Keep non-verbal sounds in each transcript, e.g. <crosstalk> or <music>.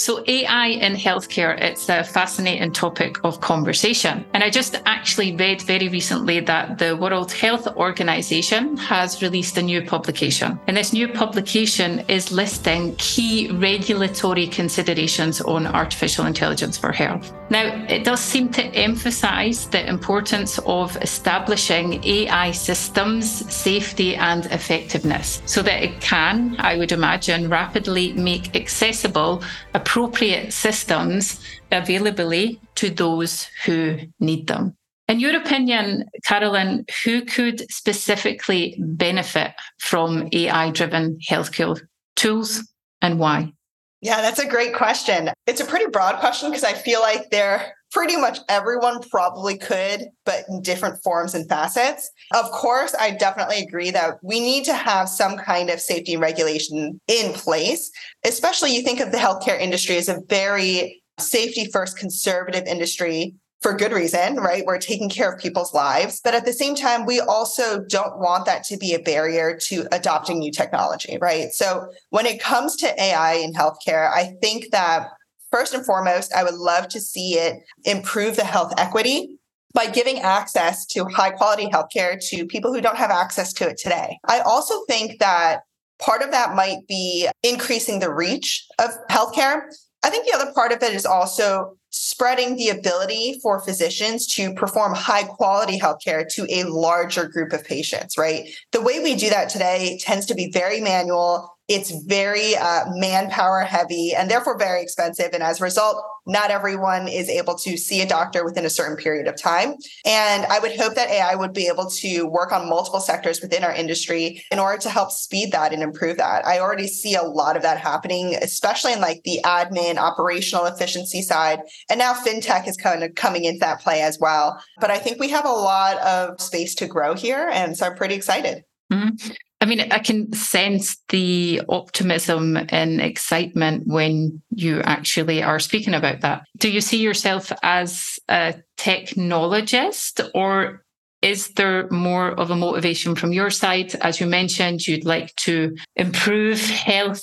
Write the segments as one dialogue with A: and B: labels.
A: So, AI in healthcare, it's a fascinating topic of conversation. And I just actually read very recently that the World Health Organization has released a new publication. And this new publication is listing key regulatory considerations on artificial intelligence for health. Now, it does seem to emphasize the importance of establishing AI systems, safety, and effectiveness so that it can, I would imagine, rapidly make accessible appropriate systems availability to those who need them. In your opinion, Carolyn, who could specifically benefit from AI driven healthcare tools and why?
B: Yeah, that's a great question. It's a pretty broad question because I feel like there pretty much everyone probably could, but in different forms and facets. Of course, I definitely agree that we need to have some kind of safety regulation in place, especially you think of the healthcare industry as a very safety first conservative industry for good reason, right? We're taking care of people's lives. But at the same time, we also don't want that to be a barrier to adopting new technology, right? So when it comes to AI in healthcare, I think that First and foremost, I would love to see it improve the health equity by giving access to high quality healthcare to people who don't have access to it today. I also think that part of that might be increasing the reach of healthcare. I think the other part of it is also spreading the ability for physicians to perform high quality healthcare to a larger group of patients, right? The way we do that today tends to be very manual it's very uh, manpower heavy and therefore very expensive. And as a result, not everyone is able to see a doctor within a certain period of time. And I would hope that AI would be able to work on multiple sectors within our industry in order to help speed that and improve that. I already see a lot of that happening, especially in like the admin operational efficiency side. And now fintech is kind of coming into that play as well. But I think we have a lot of space to grow here. And so I'm pretty excited.
A: Mm-hmm. I mean, I can sense the optimism and excitement when you actually are speaking about that. Do you see yourself as a technologist or is there more of a motivation from your side? As you mentioned, you'd like to improve health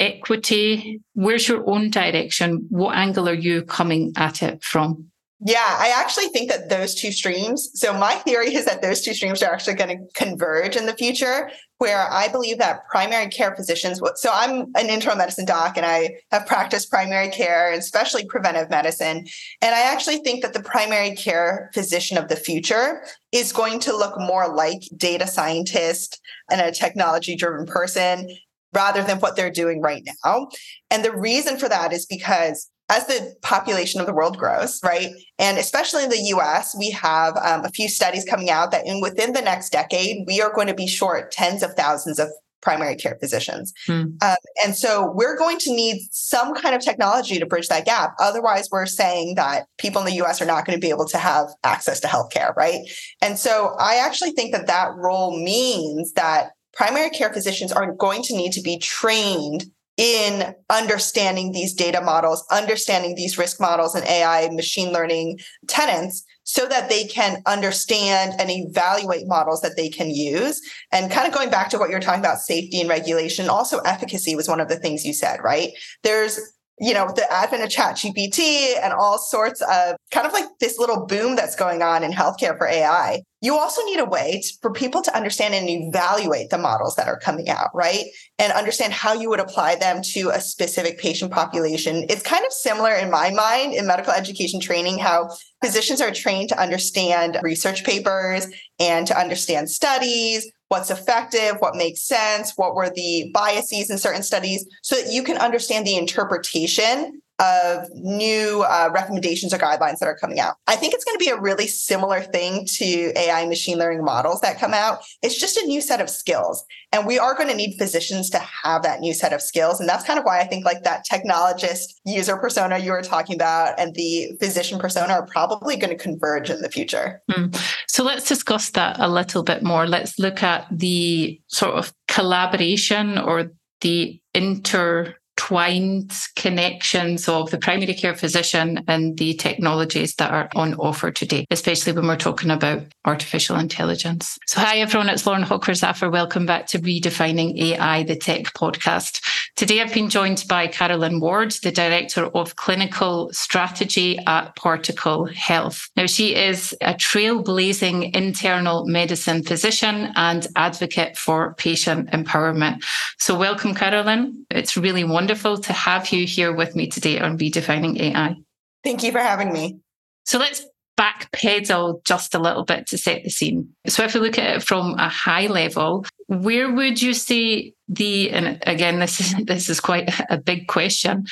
A: equity. Where's your own direction? What angle are you coming at it from?
B: Yeah, I actually think that those two streams. So, my theory is that those two streams are actually going to converge in the future, where I believe that primary care physicians. So, I'm an internal medicine doc and I have practiced primary care, especially preventive medicine. And I actually think that the primary care physician of the future is going to look more like data scientist and a technology driven person rather than what they're doing right now. And the reason for that is because as the population of the world grows, right, and especially in the U.S., we have um, a few studies coming out that in within the next decade, we are going to be short tens of thousands of primary care physicians, hmm. um, and so we're going to need some kind of technology to bridge that gap. Otherwise, we're saying that people in the U.S. are not going to be able to have access to healthcare, right? And so I actually think that that role means that primary care physicians are going to need to be trained in understanding these data models, understanding these risk models and AI machine learning tenants so that they can understand and evaluate models that they can use. And kind of going back to what you're talking about, safety and regulation, also efficacy was one of the things you said, right? There's you know, with the advent of chat GPT and all sorts of kind of like this little boom that's going on in healthcare for AI. You also need a way to, for people to understand and evaluate the models that are coming out, right? And understand how you would apply them to a specific patient population. It's kind of similar in my mind in medical education training, how physicians are trained to understand research papers and to understand studies, what's effective, what makes sense, what were the biases in certain studies, so that you can understand the interpretation of new uh, recommendations or guidelines that are coming out. I think it's going to be a really similar thing to AI machine learning models that come out. It's just a new set of skills. And we are going to need physicians to have that new set of skills. And that's kind of why I think like that technologist user persona you were talking about and the physician persona are probably going to converge in the future. Mm.
A: So let's discuss that a little bit more. Let's look at the sort of collaboration or the inter twined connections of the primary care physician and the technologies that are on offer today, especially when we're talking about artificial intelligence. So, hi everyone, it's Lauren Hawker Zafer. Welcome back to Redefining AI, the Tech podcast. Today, I've been joined by Carolyn Ward, the Director of Clinical Strategy at Particle Health. Now, she is a trailblazing internal medicine physician and advocate for patient empowerment. So, welcome, Carolyn. It's really wonderful to have you here with me today on Redefining AI.
B: Thank you for having me.
A: So, let's backpedal just a little bit to set the scene. So, if we look at it from a high level, where would you say the and again this is <laughs> this is quite a big question.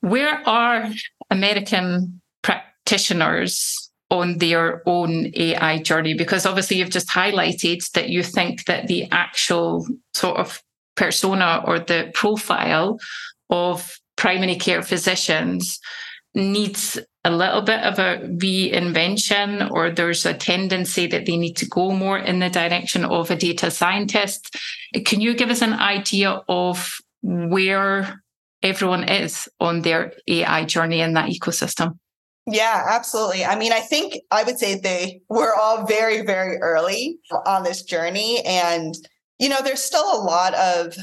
A: Where are American practitioners on their own AI journey? Because obviously you've just highlighted that you think that the actual sort of persona or the profile of primary care physicians needs a little bit of a reinvention, or there's a tendency that they need to go more in the direction of a data scientist. Can you give us an idea of where everyone is on their AI journey in that ecosystem?
B: Yeah, absolutely. I mean, I think I would say they we're all very, very early on this journey. And, you know, there's still a lot of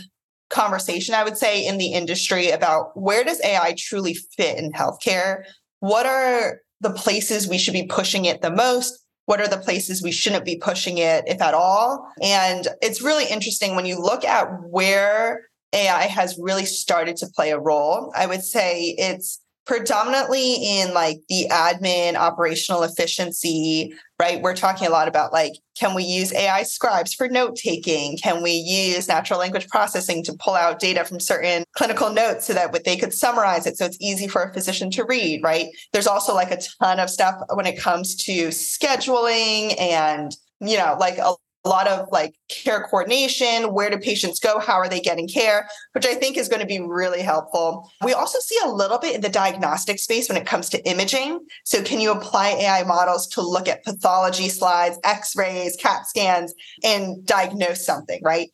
B: conversation, I would say, in the industry about where does AI truly fit in healthcare? What are the places we should be pushing it the most? What are the places we shouldn't be pushing it, if at all? And it's really interesting when you look at where AI has really started to play a role. I would say it's predominantly in like the admin operational efficiency right? We're talking a lot about like can we use ai scribes for note taking? Can we use natural language processing to pull out data from certain clinical notes so that they could summarize it so it's easy for a physician to read right? There's also like a ton of stuff when it comes to scheduling and you know like a a lot of like care coordination where do patients go how are they getting care which i think is going to be really helpful. We also see a little bit in the diagnostic space when it comes to imaging. So can you apply ai models to look at pathology slides x-rays cat scans and diagnose something right?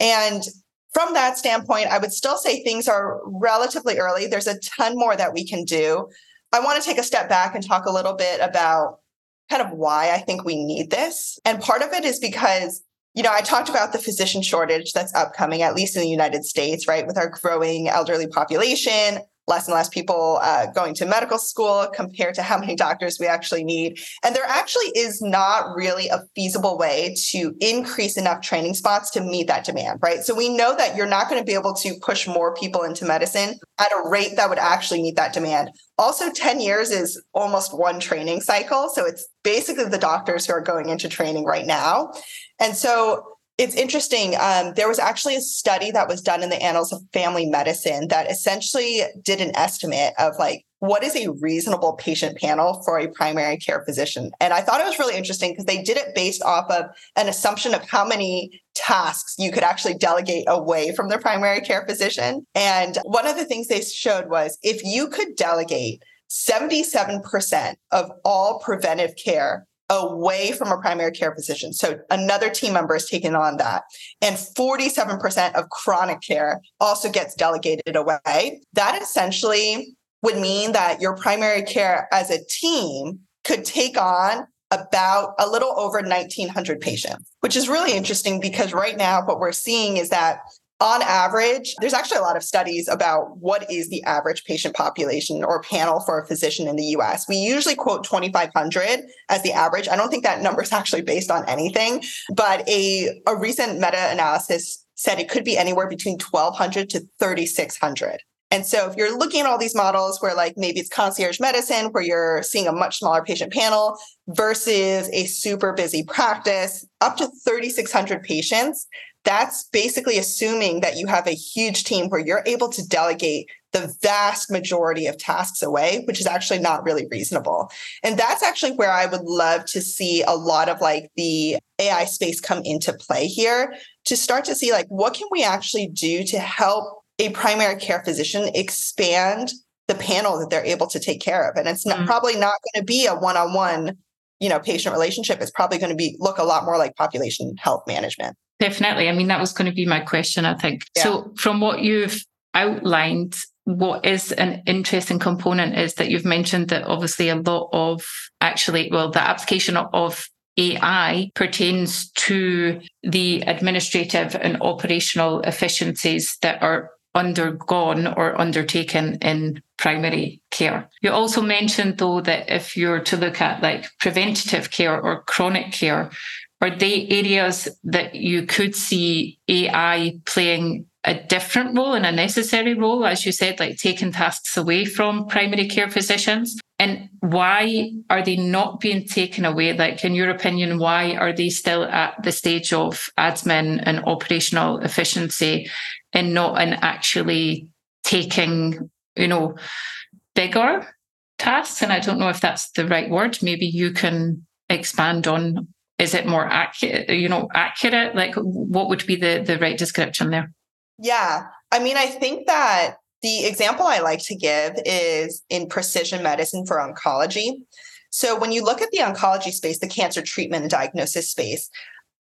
B: And from that standpoint i would still say things are relatively early. There's a ton more that we can do. I want to take a step back and talk a little bit about kind of why I think we need this. And part of it is because, you know, I talked about the physician shortage that's upcoming, at least in the United States, right? With our growing elderly population, less and less people uh, going to medical school compared to how many doctors we actually need. And there actually is not really a feasible way to increase enough training spots to meet that demand, right? So we know that you're not going to be able to push more people into medicine at a rate that would actually meet that demand. Also, 10 years is almost one training cycle. So it's basically the doctors who are going into training right now. And so it's interesting. Um, there was actually a study that was done in the Annals of Family Medicine that essentially did an estimate of like what is a reasonable patient panel for a primary care physician. And I thought it was really interesting because they did it based off of an assumption of how many tasks you could actually delegate away from the primary care physician. And one of the things they showed was if you could delegate 77% of all preventive care away from a primary care physician. So another team member is taking on that. And 47% of chronic care also gets delegated away. That essentially would mean that your primary care as a team could take on about a little over 1900 patients, which is really interesting because right now what we're seeing is that on average, there's actually a lot of studies about what is the average patient population or panel for a physician in the US. We usually quote 2,500 as the average. I don't think that number is <laughs> actually based on anything, but a, a recent meta analysis said it could be anywhere between 1,200 to 3,600. And so if you're looking at all these models where like maybe it's concierge medicine, where you're seeing a much smaller patient panel versus a super busy practice, up to 3,600 patients, that's basically assuming that you have a huge team where you're able to delegate the vast majority of tasks away, which is actually not really reasonable. And that's actually where I would love to see a lot of like the AI space come into play here to start to see like what can we actually do to help a primary care physician expand the panel that they're able to take care of. And it's not, mm-hmm. probably not going to be a one-on-one, you know, patient relationship. It's probably going to be look a lot more like population health management.
A: Definitely. I mean, that was going to be my question, I think. Yeah. So, from what you've outlined, what is an interesting component is that you've mentioned that obviously a lot of actually, well, the application of AI pertains to the administrative and operational efficiencies that are undergone or undertaken in primary care. You also mentioned, though, that if you're to look at like preventative care or chronic care, are they areas that you could see AI playing a different role and a necessary role, as you said, like taking tasks away from primary care physicians? And why are they not being taken away? Like, in your opinion, why are they still at the stage of admin and operational efficiency and not in actually taking, you know, bigger tasks? And I don't know if that's the right word. Maybe you can expand on is it more accurate, you know, accurate? Like, what would be the, the right description there?
B: Yeah. I mean, I think that the example I like to give is in precision medicine for oncology. So, when you look at the oncology space, the cancer treatment and diagnosis space,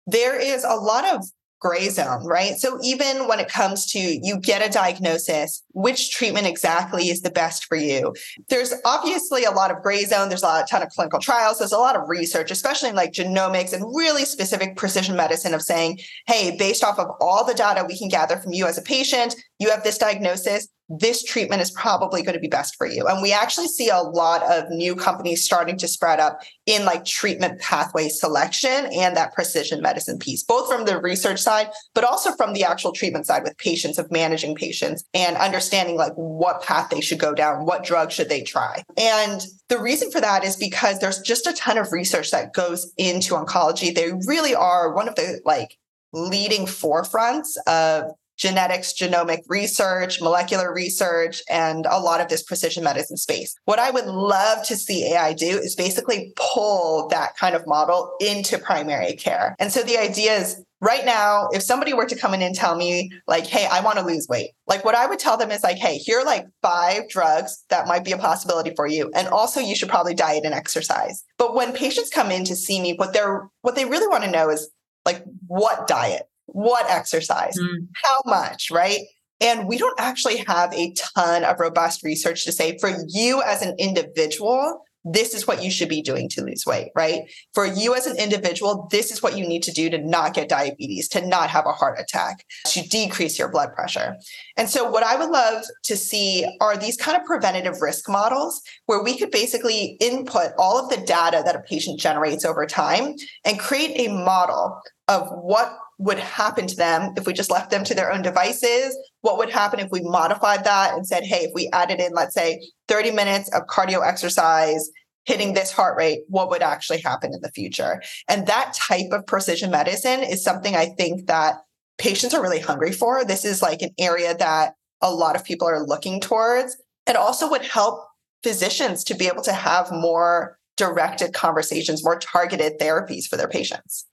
B: there is a lot of gray mm-hmm. zone, right? So even when it comes to you get a diagnosis, which treatment exactly is the best for you? There's obviously a lot of gray zone. There's a lot, a ton of clinical trials. There's a lot of research, especially in like genomics and really specific precision medicine of saying, hey, based off of all the data we can gather from you as a patient, you have this diagnosis this treatment is probably going to be best for you. And we actually see a lot of new companies starting to spread up in like treatment pathway selection and that precision medicine piece, both from the research side, but also from the actual treatment side with patients of managing patients and understanding like what path they should go down, what drug should they try. And the reason for that is because there's just a ton of research that goes into oncology. They really are one of the like leading forefronts of genetics, genomic research, molecular research, and a lot of this precision medicine space. What I would love to see AI do is basically pull that kind of model into primary care. And so the idea is right now, if somebody were to come in and tell me, like, hey, I want to lose weight, like what I would tell them is like, hey, here are like five drugs that might be a possibility for you. And also you should probably diet and exercise. But when patients come in to see me, what they're what they really want to know is like what diet? What exercise, mm. how much, right? And we don't actually have a ton of robust research to say for you as an individual, this is what you should be doing to lose weight, right? For you as an individual, this is what you need to do to not get diabetes, to not have a heart attack, to decrease your blood pressure. And so, what I would love to see are these kind of preventative risk models where we could basically input all of the data that a patient generates over time and create a model of what would happen to them if we just left them to their own devices? What would happen if we modified that and said, hey, if we added in, let's say, 30 minutes of cardio exercise, hitting this heart rate, what would actually happen in the future? And that type of precision medicine is something I think that patients are really hungry for. This is like an area that a lot of people are looking towards. It also would help physicians to be able to have more directed conversations, more targeted therapies for their patients.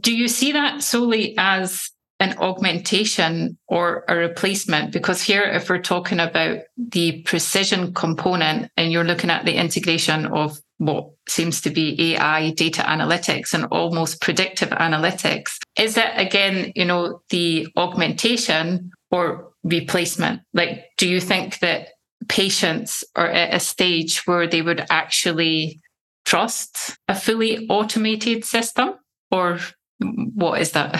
A: Do you see that solely as an augmentation or a replacement? Because here, if we're talking about the precision component and you're looking at the integration of what seems to be AI data analytics and almost predictive analytics, is it again, you know, the augmentation or replacement? Like, do you think that patients are at a stage where they would actually trust a fully automated system? Or what is that?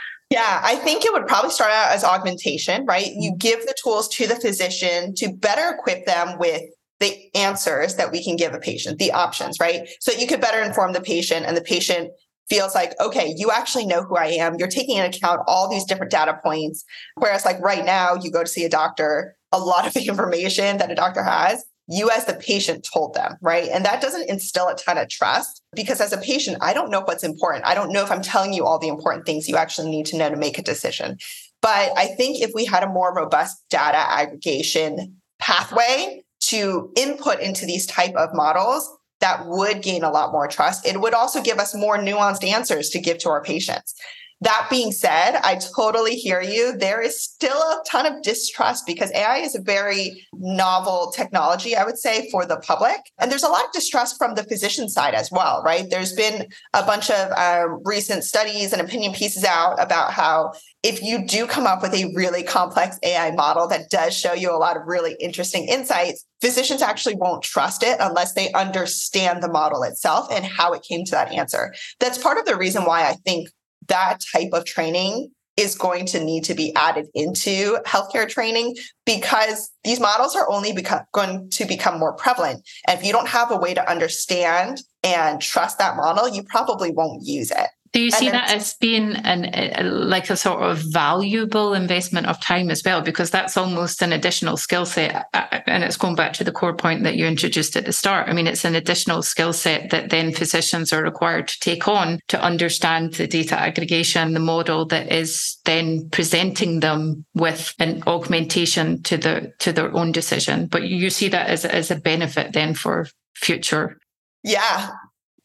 A: <laughs>
B: yeah, I think it would probably start out as augmentation, right? You mm-hmm. give the tools to the physician to better equip them with the answers that we can give a patient, the options, right? So that you could better inform the patient and the patient feels like, okay, you actually know who I am. You're taking into account all these different data points. Whereas, like right now, you go to see a doctor, a lot of the <laughs> information that a doctor has you as the patient told them, right? And that doesn't instill a ton of trust because as a patient, I don't know what's important. I don't know if I'm telling you all the important things you actually need to know to make a decision. But I think if we had a more robust data aggregation pathway to input into these type of models, that would gain a lot more trust. It would also give us more nuanced answers to give to our patients. That being said, I totally hear you. There is still a ton of distrust because AI is a very novel technology, I would say, for the public. And there's a lot of distrust from the physician side as well, right? There's been a bunch of um, recent studies and opinion pieces out about how if you do come up with a really complex AI model that does show you a lot of really interesting insights, physicians actually won't trust it unless they understand the model itself and how it came to that answer. That's part of the reason why I think that type of training is going to need to be added into healthcare training because these models are only become, going to become more prevalent. And if you don't have a way to understand and trust that model, you probably won't use it.
A: Do you see that as being an a, like a sort of valuable investment of time as well? Because that's almost an additional skill set, uh, uh, and it's going back to the core point that you introduced at the start. I mean, it's an additional skill set that then physicians are required to take on to understand the data aggregation, the model that is then presenting them with an augmentation to the to their own decision. But you see that as as a benefit then for future
B: yeah,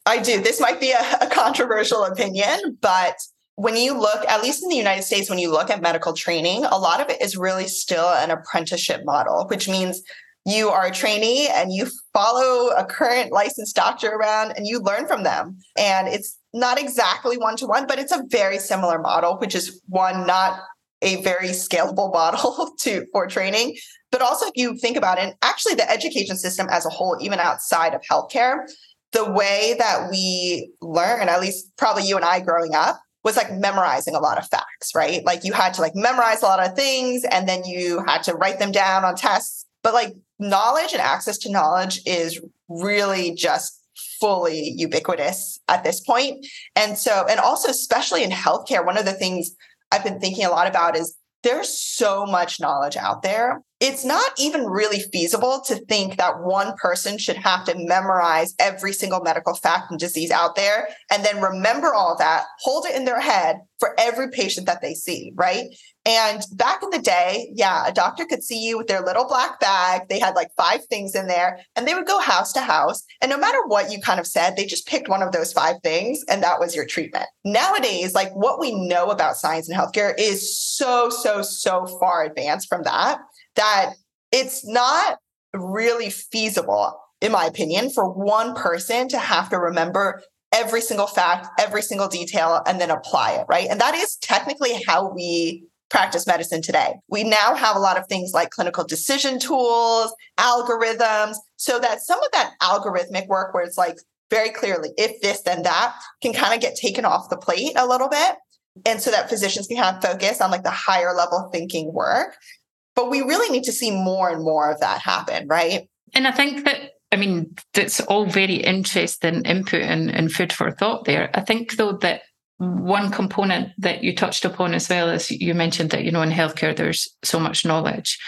B: I do. This might be a, a controversial opinion, but when you look, at least in the United States, when you look at medical training, a lot of it is really still an apprenticeship model, which means you are a trainee and you follow a current licensed doctor around and you learn from them. And it's not exactly one to one, but it's a very similar model, which is one, not a very scalable <laughs> model to for training. But also if you think about it, actually the education system as a whole, even outside of healthcare, the way that we learn, at least probably you and I growing up, was like memorizing a lot of facts, right? Like you had to like memorize a lot of things and then you had to write them down on tests. But like knowledge and access to knowledge is really just fully ubiquitous at this point. And so, and also, especially in healthcare, one of the things I've been thinking a lot about is there's so much knowledge out there it's not even really feasible to think that one person should have to memorize every single medical fact and disease out there and then remember all that, hold it in their head for every patient that they see, right? And back in the day, yeah, a doctor could see you with their little black bag. They had like five things in there and they would go house to house. And no matter what you kind of said, they just picked one of those five things and that was your treatment. Nowadays, like what we know about science and healthcare is so, so, so far advanced from that that it's not really feasible, in my opinion, for one person to have to remember every single fact, every single detail, and then apply it, right? And that is technically how we practice medicine today. We now have a lot of things like clinical decision tools, algorithms, so that some of that algorithmic work where it's like very clearly if this then that can kind of get taken off the plate a little bit and so that physicians can have focus on like the higher level thinking work but we really need to see more and more of that happen, right?
A: And I think that I mean, that's all very interesting input and, and food for thought there. I think, though, that one component that you touched upon as well is you mentioned that, you know, in healthcare, there's so much knowledge.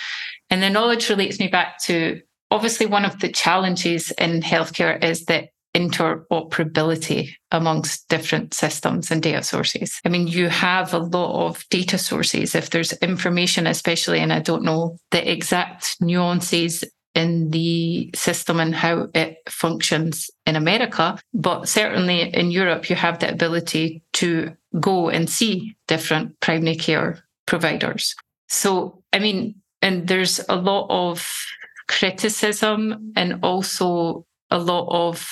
A: And the knowledge relates me back to obviously one of the challenges in healthcare is that interoperability amongst different systems and data sources. I mean, you have a lot of data sources. If there's information, especially, and I don't know the exact nuances in the system and how it functions in America, but certainly in Europe, you have the ability to go and see different primary care providers. So, I mean, and there's a lot of criticism and also a lot of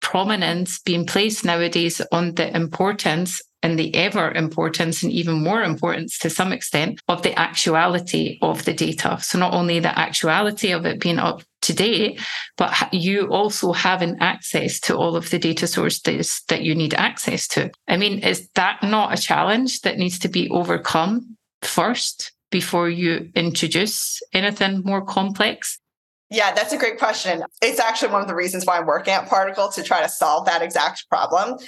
A: prominence being placed nowadays on the importance and the ever importance and even more importance to some extent of the actuality of the data. So not only the actuality of it being up to date, but you also having access to all of the data sources that you need access to. I mean, is that not a challenge that needs to be overcome first before you introduce anything more complex?
B: Yeah, that's a great question. It's actually one of the reasons why I'm working at Particle to try to solve that exact problem.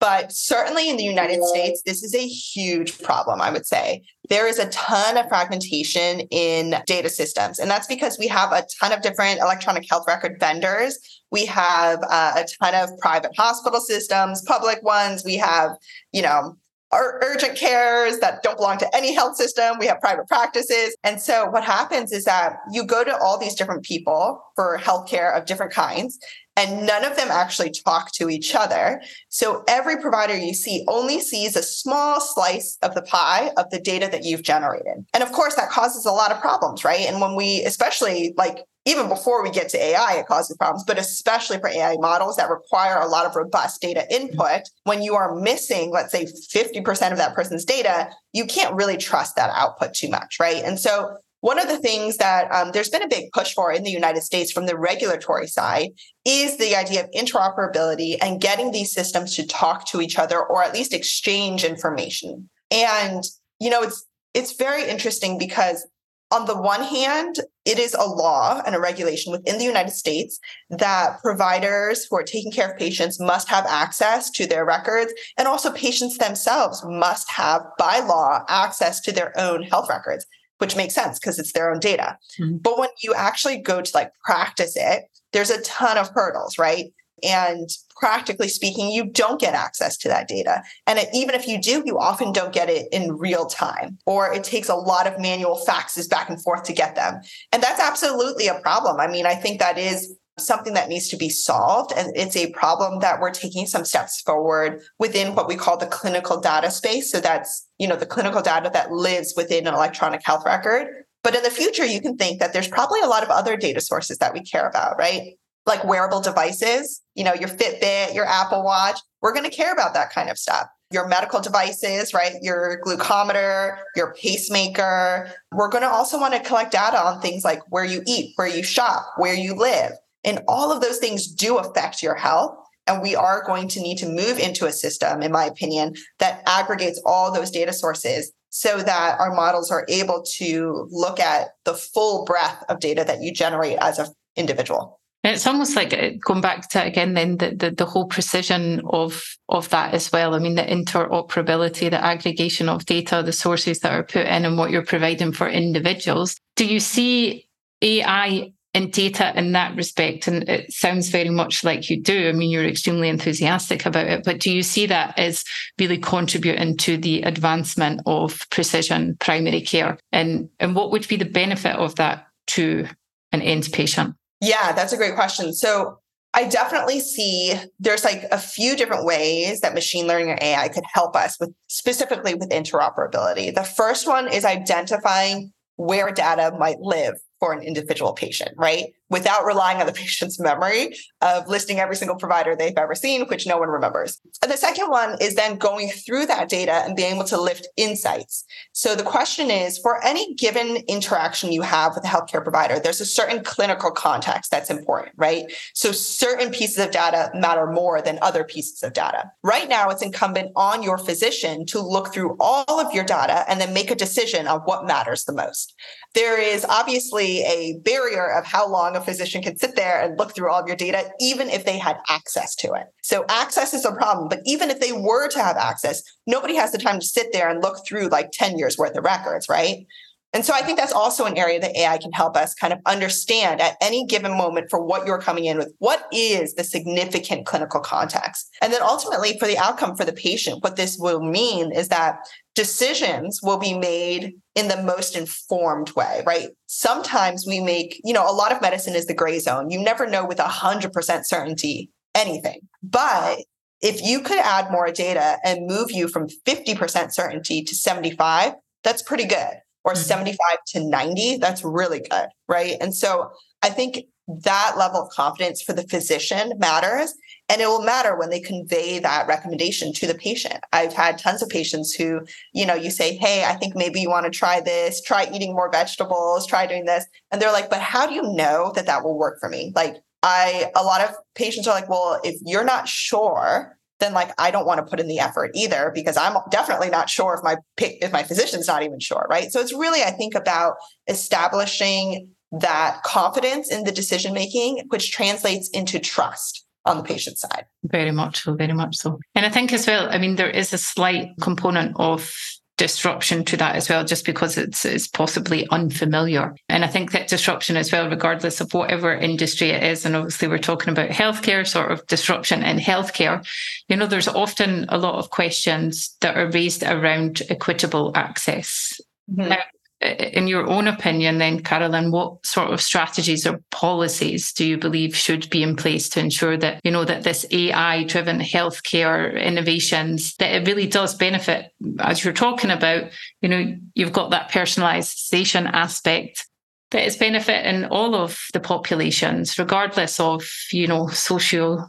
B: But certainly in the United States, this is a huge problem, I would say. There is a ton of fragmentation in data systems. And that's because we have a ton of different electronic health record vendors. We have uh, a ton of private hospital systems, public ones. We have, you know, our urgent cares that don't belong to any health system. We have private practices. And so what happens is that you go to all these different people for healthcare of different kinds, and none of them actually talk to each other. So every provider you see only sees a small slice of the pie of the data that you've generated. And of course, that causes a lot of problems, right? And when we, especially like even before we get to AI, it causes problems, but especially for AI models that require a lot of robust data input, when you are missing, let's say 50% of that person's data, you can't really trust that output too much, right? And so one of the things that um, there's been a big push for in the United States from the regulatory side is the idea of interoperability and getting these systems to talk to each other or at least exchange information. And you know, it's it's very interesting because on the one hand, it is a law and a regulation within the United States that providers who are taking care of patients must have access to their records. And also, patients themselves must have, by law, access to their own health records, which makes sense because it's their own data. Mm-hmm. But when you actually go to like practice it, there's a ton of hurdles, right? And practically speaking, you don't get access to that data. And it, even if you do, you often don't get it in real time, or it takes a lot of manual faxes back and forth to get them. And that's absolutely a problem. I mean, I think that is something that needs to be solved. And it's a problem that we're taking some steps forward within what we call the clinical data space. So that's, you know, the clinical data that lives within an electronic health record. But in the future, you can think that there's probably a lot of other data sources that we care about, right? Like wearable devices, you know, your Fitbit, your Apple Watch, we're going to care about that kind of stuff. Your medical devices, right? Your glucometer, your pacemaker. We're going to also want to collect data on things like where you eat, where you shop, where you live. And all of those things do affect your health. And we are going to need to move into a system, in my opinion, that aggregates all those data sources so that our models are able to look at the full breadth of data that you generate as an individual.
A: It's almost like uh, going back to again, then the, the, the whole precision of of that as well. I mean, the interoperability, the aggregation of data, the sources that are put in, and what you're providing for individuals. Do you see AI and data in that respect? And it sounds very much like you do. I mean, you're extremely enthusiastic about it, but do you see that as really contributing to the advancement of precision primary care? And and what would be the benefit of that to an end patient?
B: Yeah, that's a great question. So I definitely see there's like a few different ways that machine learning or AI could help us with specifically with interoperability. The first one is identifying where data might live for an individual patient, right? Without relying on the patient's memory of listing every single provider they've ever seen, which no one remembers. And the second one is then going through that data and being able to lift insights. So the question is for any given interaction you have with a healthcare provider, there's a certain clinical context that's important, right? So certain pieces of data matter more than other pieces of data. Right now, it's incumbent on your physician to look through all of your data and then make a decision on what matters the most. There is obviously a barrier of how long a physician can sit there and look through all of your data, even if they had access to it. So access is a problem. But even if they were to have access, nobody has the time to sit there and look through like 10 years worth of records, right? And so I think that's also an area that AI can help us kind of understand at any given moment for what you're coming in with. What is the significant clinical context? And then ultimately for the outcome for the patient, what this will mean is that decisions will be made in the most informed way, right? Sometimes we make, you know, a lot of medicine is the gray zone. You never know with 100% certainty anything. But if you could add more data and move you from 50% certainty to 75, that's pretty good or mm-hmm. 75 to 90, that's really good. Right. And so I think that level of confidence for the physician matters. And it will matter when they convey that recommendation to the patient. I've had tons of patients who, you know, you say, Hey, I think maybe you want to try this, try eating more vegetables, try doing this. And they're like, but how do you know that that will work for me? Like, I, a lot of patients are like, well, if you're not sure, then like I don't want to put in the effort either because I'm definitely not sure if my if my physician's not even sure, right? So it's really I think about establishing that confidence in the decision making, which translates into trust on the patient side.
A: Very much so, very much so. And I think as well, I mean, there is a slight component of disruption to that as well, just because it's, it's possibly unfamiliar. And I think that disruption as well, regardless of whatever industry it is, and obviously we're talking about healthcare, sort of disruption in healthcare, you know, there's often a lot of questions that are raised around equitable access. Mm-hmm. Now, in your own opinion, then, Carolyn, what sort of strategies or policies do you believe should be in place to ensure that, you know, that this AI driven healthcare innovations, that it really does benefit, as you're talking about, you know, you've got that personalization aspect that is benefiting all of the populations, regardless of, you know, social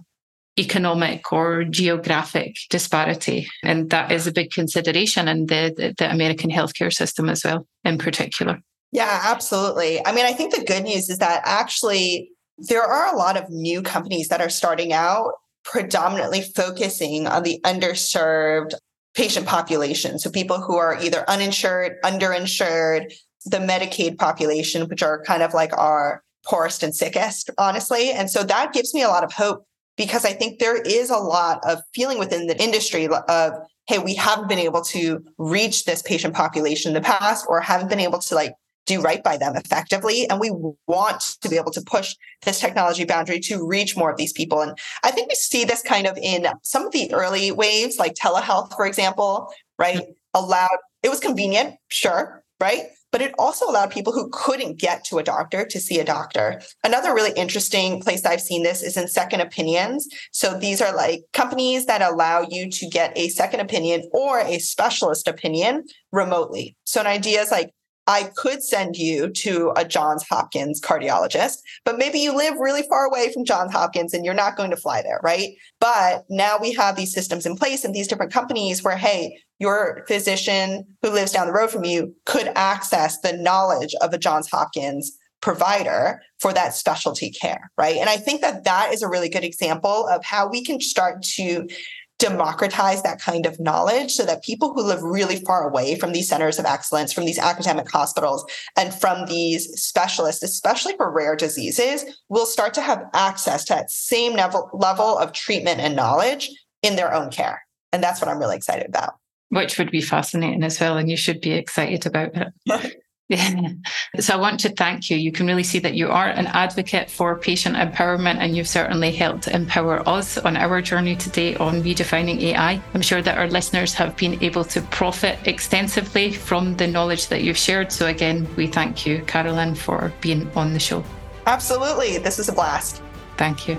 A: economic or geographic disparity. And that is a big consideration in the, the, the American healthcare system as well, in particular.
B: Yeah, absolutely. I mean, I think the good news is that actually there are a lot of new companies that are starting out predominantly focusing on the underserved patient population. So people who are either uninsured, underinsured, the Medicaid population, which are kind of like our poorest and sickest, honestly. And so that gives me a lot of hope because I think there is a lot of feeling within the industry of, hey, we haven't been able to reach this patient population in the past or haven't been able to like do right by them effectively. And we want to be able to push this technology boundary to reach more of these people. And I think we see this kind of in some of the early waves, like telehealth, for example, right? Allowed, it was convenient, sure, right? But it also allowed people who couldn't get to a doctor to see a doctor. Another really interesting place I've seen this is in second opinions. So these are like companies that allow you to get a second opinion or a specialist opinion remotely. So an idea is like, I could send you to a Johns Hopkins cardiologist, but maybe you live really far away from Johns Hopkins and you're not going to fly there, right? But now we have these systems in place and these different companies where, hey, your physician who lives down the road from you could access the knowledge of a Johns Hopkins provider for that specialty care, right? And I think that that is a really good example of how we can start to democratize that kind of knowledge so that people who live really far away from these centers of excellence, from these academic hospitals, and from these specialists, especially for rare diseases, will start to have access to that same level, level of treatment and knowledge in their own care. And that's what I'm really excited about.
A: Which would be fascinating as well. And you should be excited about it. <laughs> Yeah. <laughs> So I want to thank you. You can really see that you are an advocate for patient empowerment and you've certainly helped empower us on our journey today on redefining AI. I'm sure that our listeners have been able to profit extensively from the knowledge that you've shared. So again, we thank you, Carolyn, for being on the show.
B: Absolutely. This is a blast.
A: Thank you.